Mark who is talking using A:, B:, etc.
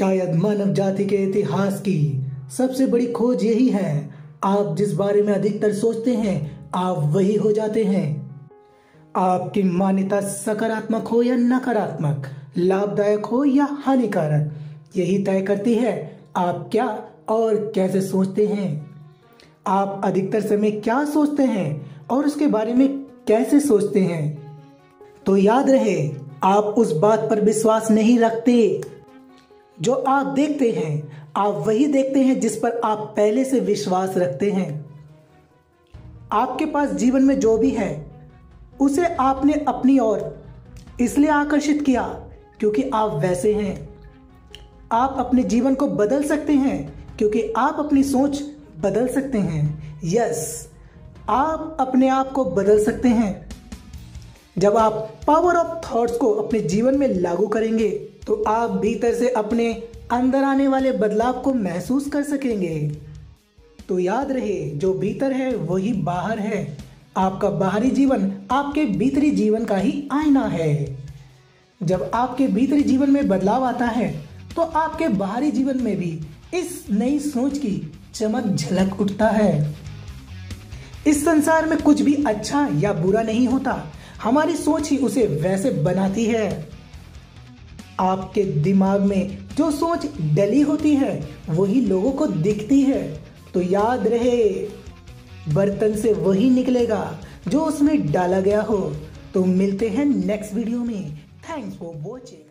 A: शायद मानव जाति के इतिहास की सबसे बड़ी खोज यही है। आप जिस बारे में अधिकतर सोचते हैं, आप वही हो जाते हैं। आपकी मान्यता सकारात्मक हो या नकारात्मक, लाभदायक हो या हानिकारक, यही तय करती है आप क्या और कैसे सोचते हैं। आप अधिकतर समय क्या सोचते हैं और उसके बारे में कैसे सोचते हैं? तो याद रहे, आप उस बात पर विश्वास नहीं रखते जो आप देखते हैं, आप वही देखते हैं जिस पर आप पहले से विश्वास रखते हैं। आपके पास जीवन में जो भी है, उसे आपने अपनी ओर इसलिए आकर्षित किया क्योंकि आप वैसे हैं। आप अपने जीवन को बदल सकते हैं क्योंकि आप अपनी सोच बदल सकते हैं। यस, आप अपने आप को बदल सकते हैं। जब आप पावर ऑफ़ थॉट्स को अपने जीवन में लागू करेंगे तो आप भीतर से अपने अंदर आने वाले बदलाव को महसूस कर सकेंगे। तो याद रहे, जो भीतर है, वही बाहर है। आपका बाहरी जीवन आपके भीतरी जीवन का ही आईना है। जब आपके भीतरी जीवन में बदलाव आता है तो आपके बाहरी जीवन में भी इस नई सोच की चमक झलक उठता है। इस संसार में कुछ भी अच्छा या बुरा नहीं होता। हमारी सोच ही उसे वैसे बनाती है। आपके दिमाग में जो सोच डली होती है, वही लोगों को दिखती है। तो याद रहे, बर्तन से वही निकलेगा जो उसमें डाला गया हो। तो मिलते हैं नेक्स्ट वीडियो में। Thanks for watching